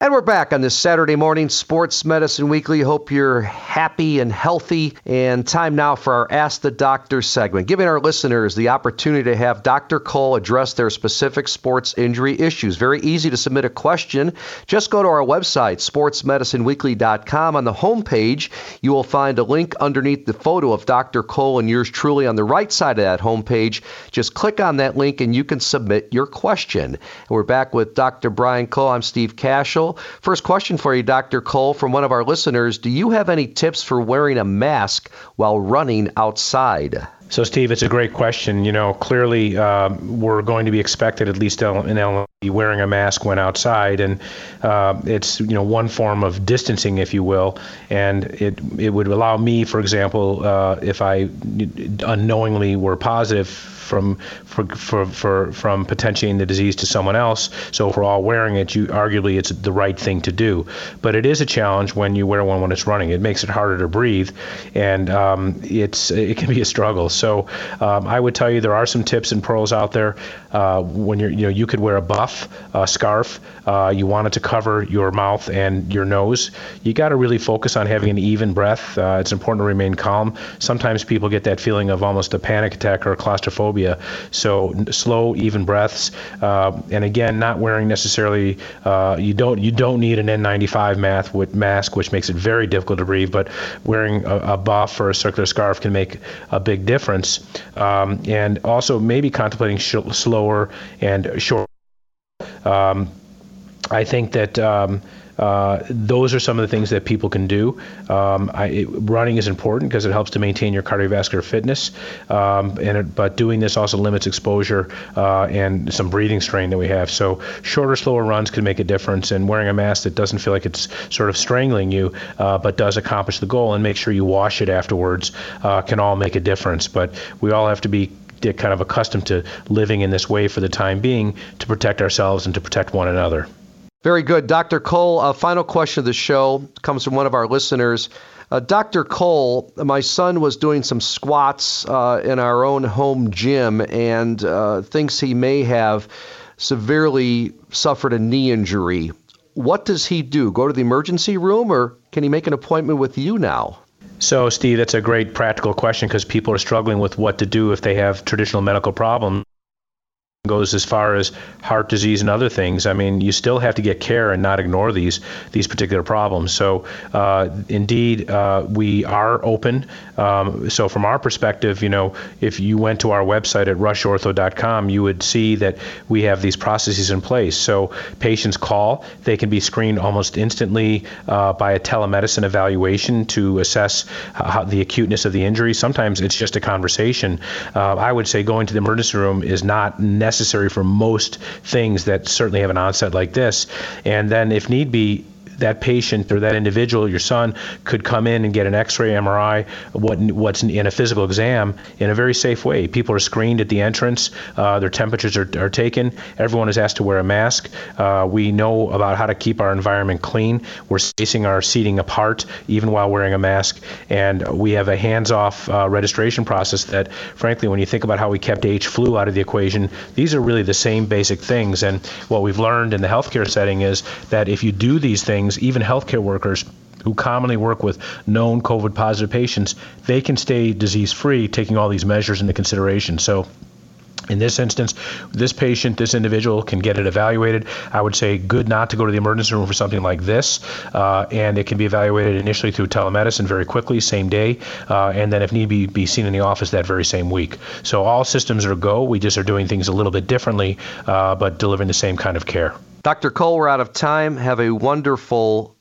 And we're back on this Saturday morning Sports Medicine Weekly. Hope you're happy and healthy. And time now for our Ask the Doctor segment, giving our listeners the opportunity to have Dr. Cole address their specific sports injury issues. Very easy to submit a question. Just go to our website, sportsmedicineweekly.com. On the homepage, you will find a link underneath the photo of Dr. Cole and yours truly on the right side of that homepage. Just click on that link and you can submit your question. And we're back with Dr. Brian Cole. I'm Steve Kashul. First question for you, Dr. Cole, from one of our listeners. Do you have any tips for wearing a mask while running outside? So, Steve, it's a great question. You know, clearly uh, we're going to be expected, at least in Illinois, wearing a mask when outside, and uh, it's you know one form of distancing, if you will, and it it would allow me, for example, uh, if I unknowingly were positive from for, for, for from potentiating the disease to someone else. So if we're all wearing it, you arguably it's the right thing to do. But it is a challenge when you wear one when it's running. It makes it harder to breathe, and um, it's it can be a struggle. So um, I would tell you there are some tips and pearls out there. Uh, when you're you know you could wear a buff, a scarf. Uh, you want it to cover your mouth and your nose. You got to really focus on having an even breath. Uh, it's important to remain calm. Sometimes people get that feeling of almost a panic attack or claustrophobia phobia. So slow, even breaths, uh, and again, not wearing necessarily. Uh, you don't you don't need an N95 mask, with mask, which makes it very difficult to breathe. But wearing a, a buff or a circular scarf can make a big difference. Um, and also maybe contemplating sh- slower and short. Um, I think that. Um, uh, those are some of the things that people can do. Um, I, it, running is important because it helps to maintain your cardiovascular fitness, um, and it, but doing this also limits exposure uh, and some breathing strain that we have. So shorter, slower runs can make a difference, and wearing a mask that doesn't feel like it's sort of strangling you, uh, but does accomplish the goal, and make sure you wash it afterwards, uh, can all make a difference. But we all have to be kind of accustomed to living in this way for the time being to protect ourselves and to protect one another. Very good. Dr. Cole, a final question of the show comes from one of our listeners. Uh, Dr. Cole, my son was doing some squats uh, in our own home gym and uh, thinks he may have severely suffered a knee injury. What does he do? Go to the emergency room or can he make an appointment with you now? So, Steve, that's a great practical question because people are struggling with what to do if they have traditional medical problems goes as far as heart disease and other things. I mean, you still have to get care and not ignore these these particular problems. So, uh, indeed, uh, we are open. Um, so, from our perspective, you know, if you went to our website at rushortho.com, you would see that we have these processes in place. So, patients call; they can be screened almost instantly uh, by a telemedicine evaluation to assess how, the acuteness of the injury. Sometimes it's just a conversation. Uh, I would say going to the emergency room is not necessary necessary for most things that certainly have an onset like this. And then, if need be, that patient or that individual, your son, could come in and get an X-ray, MRI, what what's in a physical exam in a very safe way. People are screened at the entrance. Uh, their temperatures are, are taken. Everyone is asked to wear a mask. Uh, we know about how to keep our environment clean. We're spacing our seating apart even while wearing a mask, and we have a hands-off uh, registration process that, frankly, when you think about how we kept H flu out of the equation, these are really the same basic things. And what we've learned in the healthcare setting is that if you do these things things, even healthcare workers who commonly work with known COVID positive patients, they can stay disease free taking all these measures into consideration. So in this instance, this patient, this individual can get it evaluated. I would say good not to go to the emergency room for something like this, uh, and it can be evaluated initially through telemedicine very quickly, same day, uh, and then if need be, be seen in the office that very same week. So all systems are go. We just are doing things a little bit differently, uh, but delivering the same kind of care. Dr. Cole, we're out of time. Have a wonderful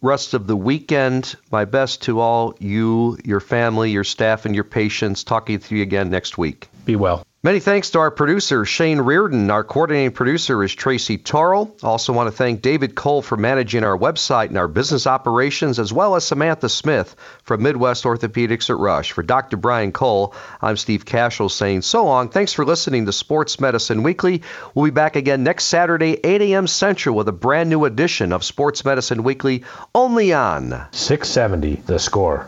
rest of the weekend. My best to all you, your family, your staff, and your patients. Talking to you again next week. Be well. Many thanks to our producer, Shane Reardon. Our coordinating producer is Tracy Torrell. Also want to thank David Cole for managing our website and our business operations, as well as Samantha Smith from Midwest Orthopedics at Rush. For Dr. Brian Cole, I'm Steve Kashul saying so long. Thanks for listening to Sports Medicine Weekly. We'll be back again next Saturday, 8 a.m. Central, with a brand new edition of Sports Medicine Weekly, only on 670 The Score.